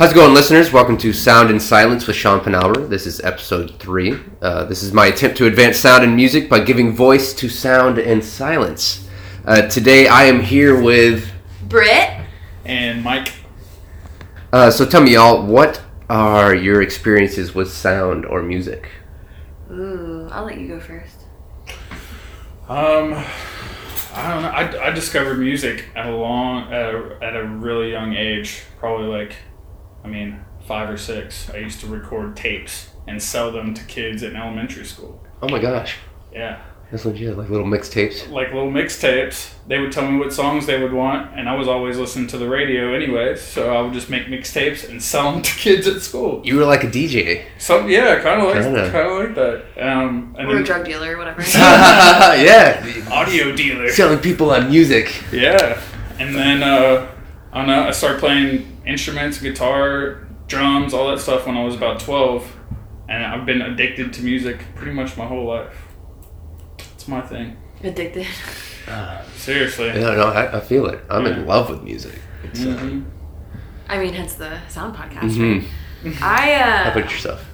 How's it going, listeners? Welcome to Sound and Silence with Sean Penalber. This is episode three. Uh, this is my attempt to advance sound and music by giving voice to sound and silence. Uh, today, I am here with. Britt. and Mike. Uh, so, tell me, y'all, what are your experiences with sound or music? Ooh, I'll let you go first. Um, I don't know. I, I discovered music at a long at a, at a really young age. Probably like, I mean, five or six. I used to record tapes and sell them to kids in elementary school. Oh my gosh, Yeah, that's legit, like little mixtapes. like little mixtapes. They would tell me what songs they would want, and I was always listening to the radio anyways. So I would just make mixtapes and sell them to kids at school. You were like a DJ. So yeah, kind of like Kinda. kind of like that. Um, and Or a drug dealer or whatever. yeah, audio dealer. selling people on music. Yeah, and then uh, I don't know. I started playing instruments, guitar, drums, all that stuff when I was about twelve, and I've been addicted to music pretty much my whole life. It's my thing. Addicted. Seriously. No, no, I, I feel it. I'm in love with music. It's, uh, Mhm. I mean, hence the sound podcast, mhm. right? I How uh, about yourself?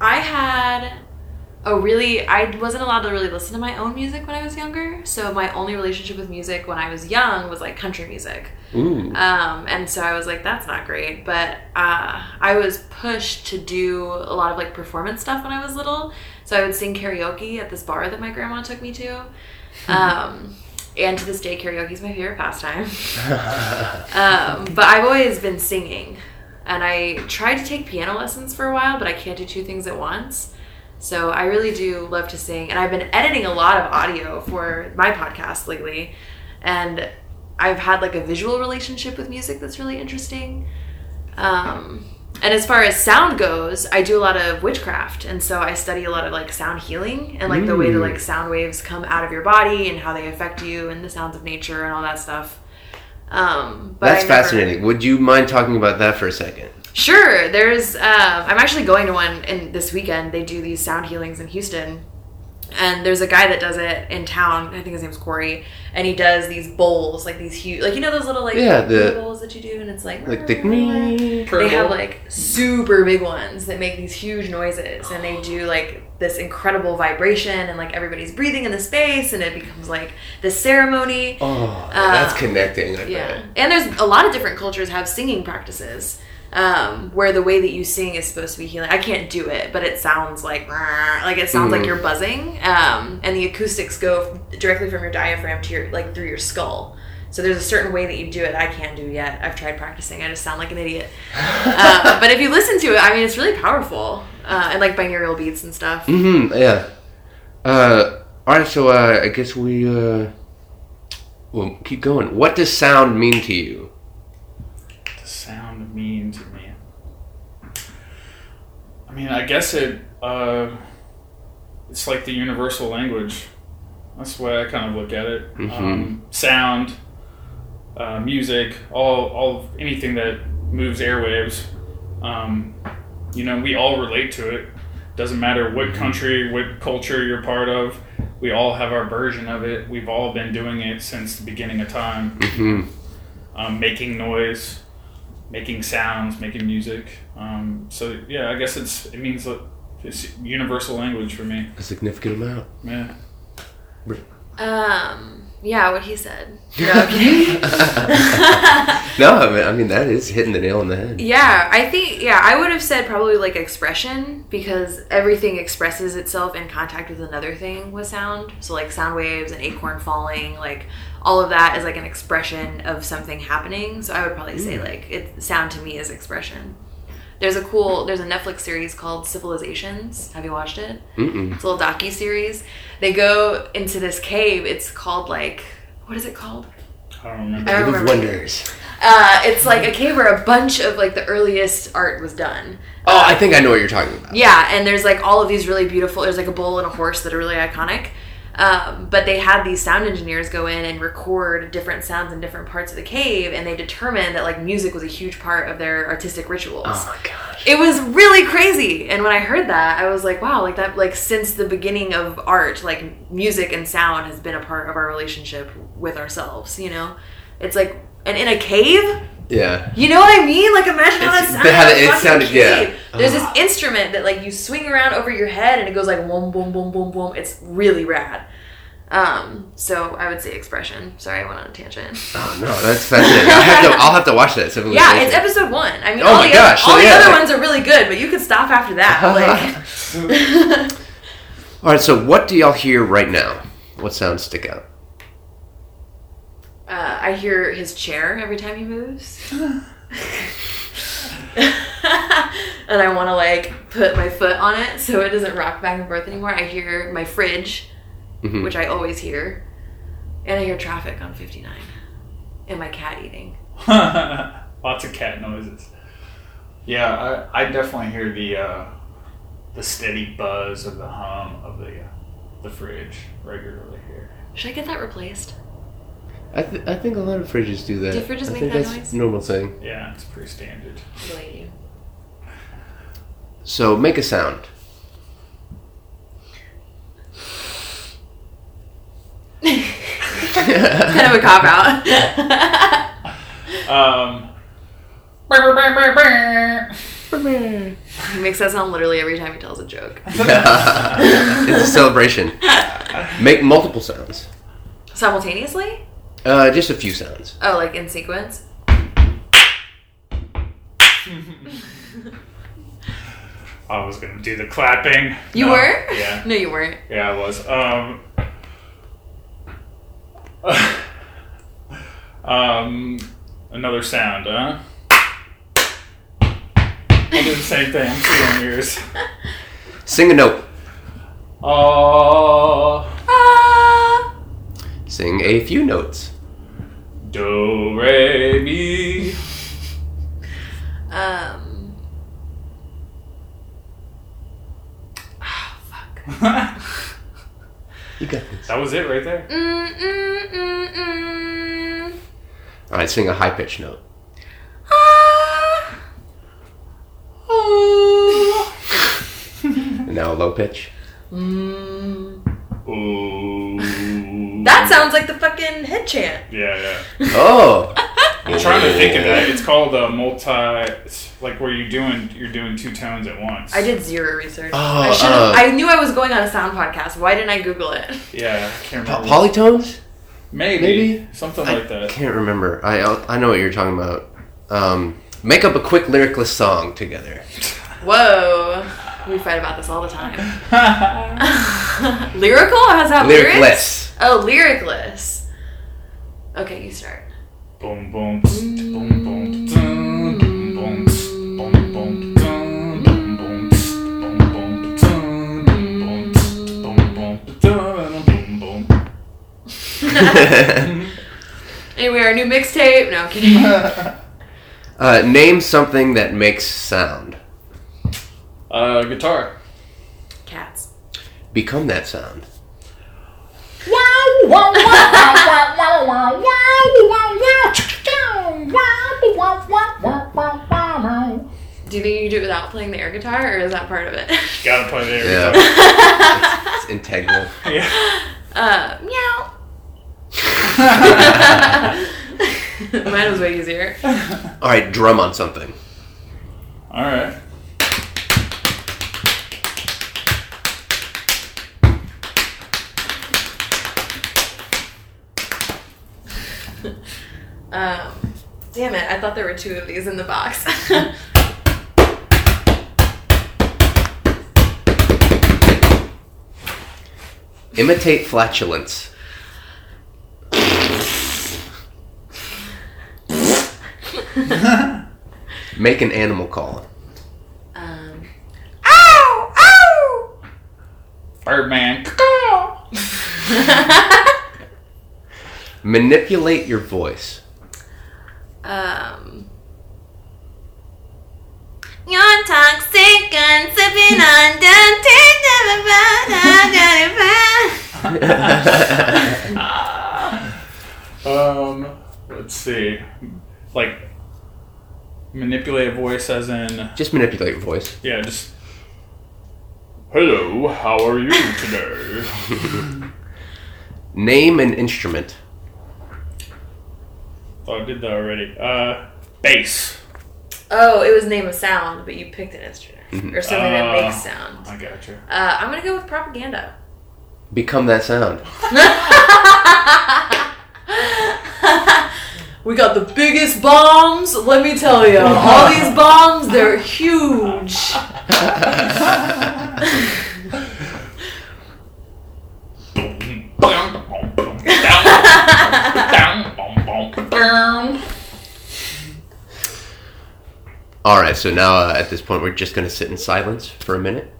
I had a really I wasn't allowed to really listen to my own music when I was younger. So my only relationship with music when I was young was like country music. Um, and so I was like, that's not great. But uh, I was pushed to do a lot of like performance stuff when I was little. So I would sing karaoke at this bar that my grandma took me to. Um, and to this day, karaoke is my favorite pastime. um, but I've always been singing. And I tried to take piano lessons for a while, but I can't do two things at once. So I really do love to sing. And I've been editing a lot of audio for my podcast lately. And I've had like a visual relationship with music that's really interesting. Um, and as far as sound goes, I do a lot of witchcraft, and so I study a lot of like sound healing and like the way that Mm. like sound waves come out of your body and how they affect you and the sounds of nature and all that stuff. Um, but That's never- fascinating. Would you mind talking about that for a second? Sure. There's. Um, I'm actually going to one in this weekend. They do these sound healings in Houston, and there's a guy that does it in town. I think his name's Corey, and he does these bowls, like these huge, like you know those little like Yeah, the- bowls that you do, and it's like Like the me. they have like super big ones that make these huge noises and they do like this incredible vibration and like everybody's breathing in the space and it becomes like this ceremony Oh, that's Uh, connecting. I yeah bet. and there's a lot of different cultures have singing practices um, where the way that you sing is supposed to be healing i can't do it but it sounds like like it sounds like Mhm. you're buzzing um, and the acoustics go directly from your diaphragm to your like through your skull so there's a certain way that you do it I can't do yet. I've tried practicing. I just sound like an idiot. uh, but if you listen to it, I mean, it's really powerful. Uh, and like binaural beats and stuff. Mm-hmm. Yeah. Uh, all right. So uh, I guess we uh, well keep going. What does sound mean to you? the sound mean to me? I mean, I guess it uh, it's like the universal language. That's the way I kind of look at it. Mhm. Um, sound, uh, music, all all of anything that moves airwaves. Um, you know, we all relate to it. Doesn't matter what country, what culture you're part of. We all have our version of it. We've all been doing it since the beginning of time Mm-hmm. um, making noise, making sounds, making music. Um, so yeah, I guess it's it means that it's universal language for me. A significant amount. Yeah. Um, yeah, what he said. No. No, I mean, I mean that is hitting the nail on the head. Yeah, I think yeah, I would have said probably like expression because everything expresses itself in contact with another thing with sound. So like sound waves and acorn falling, like all of that is like an expression of something happening. So I would probably say hmm. like it sound to me is expression. There's a cool there's a Netflix series called Civilizations. Have you watched it? Mm-mm. It's a little docu series. They go into this cave. It's called like what is it called? I don't remember. I don't Cave of. Wonders. Uh, it's like a cave where a bunch of like the earliest art was done. Oh, I think I know what you're talking about. Yeah, and there's like all of these really beautiful. There's like a bull and a horse that are really iconic. Um, but they had these sound engineers go in and record different sounds in different parts of the cave, and they determined that like music was a huge part of their artistic rituals. Oh my gosh. It was really crazy. And when I heard that, I was like, wow, like that, like since the beginning of art, like music and sound has been a part of our relationship with ourselves, you know? It's like, and in a cave, Yeah. You know what I mean? Like imagine how It's- that how sounded. it Fucking sounded- yeah. There's Ah. this instrument that like you swing around over your head and it goes like boom, boom, boom, boom, boom. It's really rad. Um, so I would say expression. Sorry, I went on a tangent. Oh no, that's fascinating. I'll have to, I'll have to watch that. Yeah, it's episode one. I mean, Oh all, my the, gosh, other, all so the yeah, other like- ones are really good, but you could stop after that. Like, All right. So, what do y'all hear right now? What sounds stick out? Uh, I hear his chair every time he moves. and I want to like put my foot on it so it doesn't rock back and forth anymore. I hear my fridge, Mhm. which I always hear, and I hear traffic on 59, and my cat eating. Lots of cat noises. Yeah, I, I definitely hear the uh, the steady buzz of the hum of the uh, the fridge regularly here. Should I get that replaced? I, th- I think a lot of fridges do that. Do fridges I make think that that's noise? normal thing. Yeah, it's pretty standard. Believe. So, make a sound. kind of a cop out. Um, he makes that sound literally every time he tells a joke. it's a celebration. Make multiple sounds. Simultaneously? Uh, just a few sounds. Oh, like in sequence? I was gonna do the clapping. You No, were? Yeah, No, you weren't. yeah, I was. Um, um, another sound, huh? I'll do the same thing. I'm yours. Sing a note. Oh, Ah! Sing a few notes. do re mi. Um. Oh, fuck. You got this. that was it right there. Mm, mm, mm, mm. All right, sing a high pitched note. Ah! And now a low pitch. Mm. Ooh. That sounds like the fucking head chant. Yeah, yeah. Oh. I'm trying to think of that. It's called a multi. It's like where you doing you're doing two tones at once. I did zero research. Oh, I should uh. I knew I was going on a sound podcast. Why didn't I Google it? Yeah, I can't Po- remember. polytones? maybe, maybe? something I like that. I can't remember. I I know what you're talking about. Um, make up a quick lyricless song together. Whoa. We fight about this all the time. Lyrical? Has that lyrics? Lyricless. Oh, lyricless. Okay, you start. boom boom boom boom boom boom tss, boom boom dun, boom boom tss, boom boom dun, boom tss, boom boom dun, boom boom. Anyway, our new mixtape. No, I'm kidding. uh, name something that makes sound. Uh, guitar. Cats. Become that sound. Do you think you can do it without playing the air guitar, or is that part of it? Gotta play the air Yeah. guitar. It's integral. Yeah. uh, meow. Mine was way easier. All right, drum on something. All right. Um, damn it! I thought there were two of these in the box. Imitate flatulence. Make an animal call. um, ow! Ow! Birdman. Manipulate your voice. Um. You're toxic and sipping on Um, let's see. Like, manipulate a voice as in, Just manipulate your voice. yeah, just. Hello, how are you today? Name an instrument. Oh, I did that already. Uh, Bass. Oh, it was name of sound, but you picked an instrument Mhm. or something that Uh, makes sound. I gotcha. Uh, I'm gonna go with propaganda. Become that sound. we got the biggest bombs. Let me tell you, all these bombs, they're huge. All right, so now uh, at this point, we're just going to sit in silence for a minute.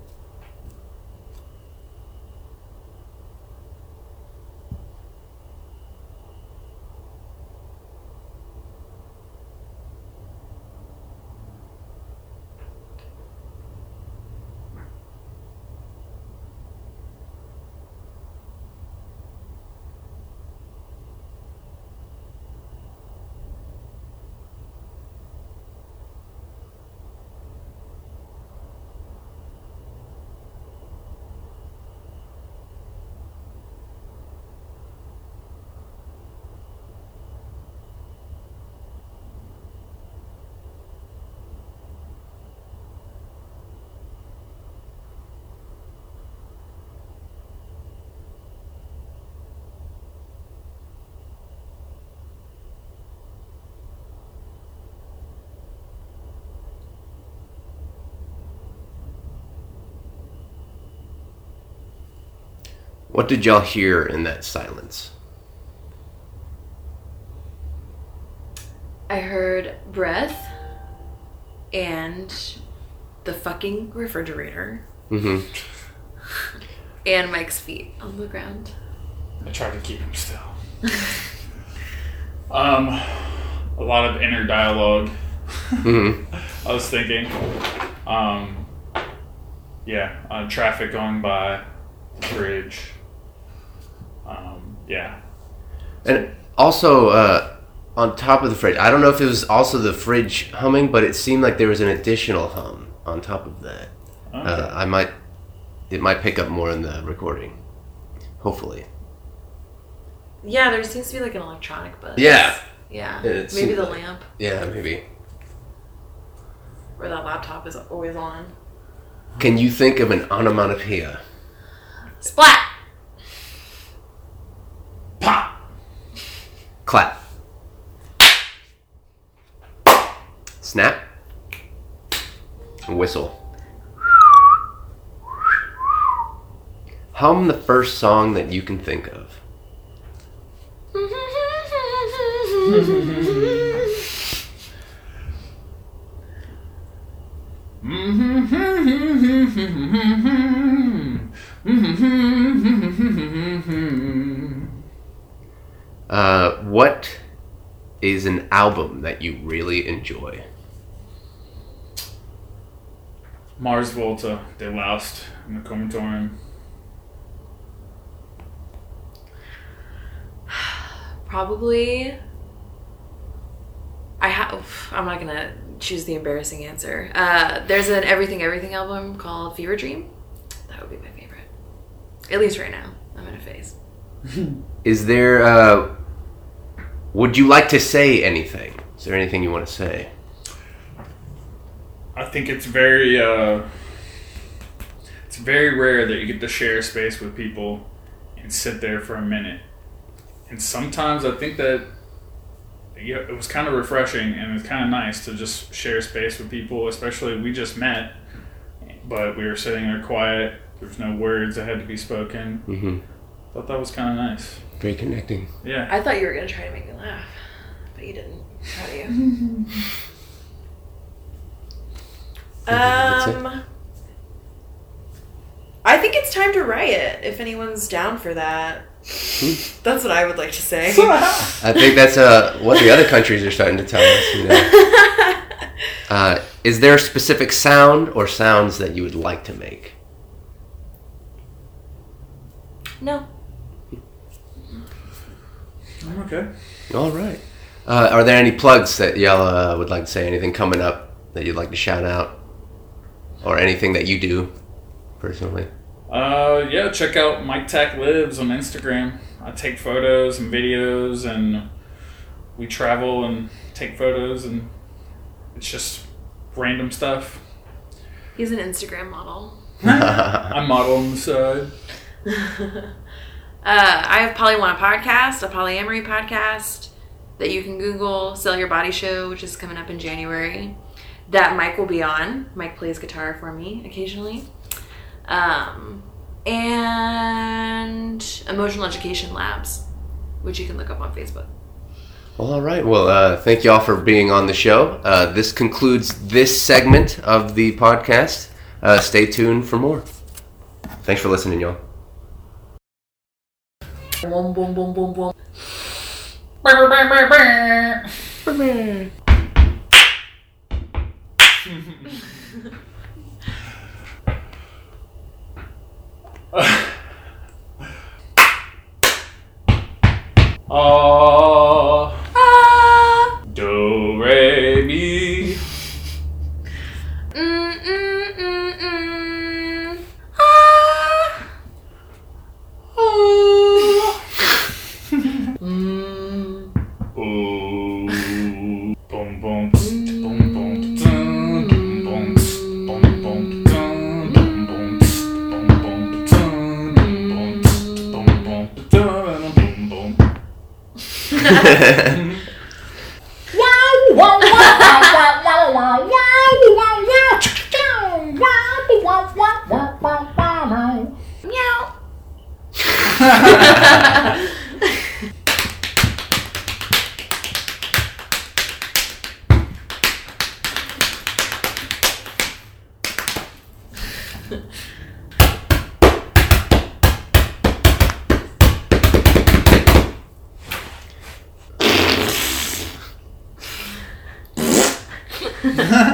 What did y'all hear in that silence? I heard breath and the fucking refrigerator Mm-hmm. and Mike's feet on the ground. I tried to keep him still. um, a lot of inner dialogue. Mm-hmm. I was thinking, um, yeah, uh, traffic going by, the bridge. Yeah, And also, uh, on top of the fridge, I don't know if it was also the fridge humming, but it seemed like there was an additional hum on top of that. Okay. Uh, I might, it might pick up more in the recording. Hopefully. Yeah, there seems to be like an electronic buzz. Yeah. Yeah. It Maybe the like- lamp Yeah, maybe. or that laptop is always on. Can you think of an onomatopoeia? Splat! Clap. Snap. Whistle. Hum the first song that you can think of. Uh, what is an album that you really enjoy? Mars Volta, De-Loused, in the Comatorium. Probably. I have. I'm not gonna choose the embarrassing answer. Uh, there's an Everything Everything album called Fever Dream. That would be my favorite. At least right now. I'm in a phase. Is there, uh, would you like to say anything? Is there anything you want to say? I think it's very uh, it's very rare that you get to share space with people and sit there for a minute. And sometimes I think that it was kind of refreshing and it's kind of nice to just share space with people, especially we just met, but we were sitting there quiet. There was no words that had to be spoken. Mm-hmm. Thought that was kind of nice. Very connecting. Yeah. I thought you were gonna try to make me laugh, but you didn't. Proud of you. Um, I think it's time to riot. If anyone's down for that, that's what I would like to say. I think that's uh, what the other countries are starting to tell us. You know. Uh, is there a specific sound or sounds that you would like to make? no, I'm okay. All right. Uh, are there any plugs that y'all uh, would like to say? Anything coming up that you'd like to shout out? Or anything that you do personally? Uh, yeah, check out Mike Tech Lives on Instagram. I take photos and videos, and we travel and take photos and It's just random stuff. He's an Instagram model. I model on the side. Uh, I have Polly Want a podcast, a polyamory podcast that you can Google. Sell Your Body Show, which is coming up in January. That Mike will be on. Mike plays guitar for me occasionally. Um, and Emotional Education Labs, which you can look up on Facebook. All right. Well, uh, thank you all for being on the show. Uh, this concludes this segment of the podcast. Uh, stay tuned for more. Thanks for listening, y'all. Boom, boom, boom, boom, boom. Ah, Ah, はあ。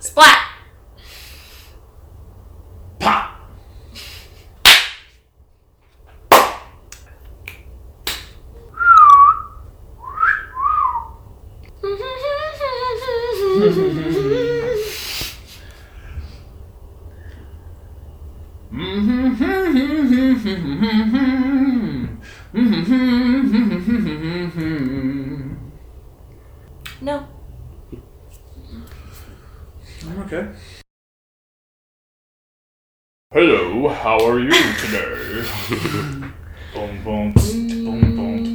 Splat! Pop! no. Okay. Hello, how are you today? boom boom boom boom boom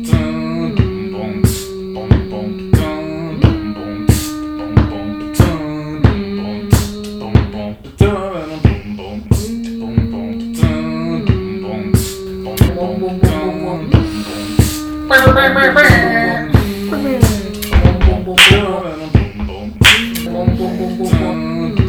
boom boom boom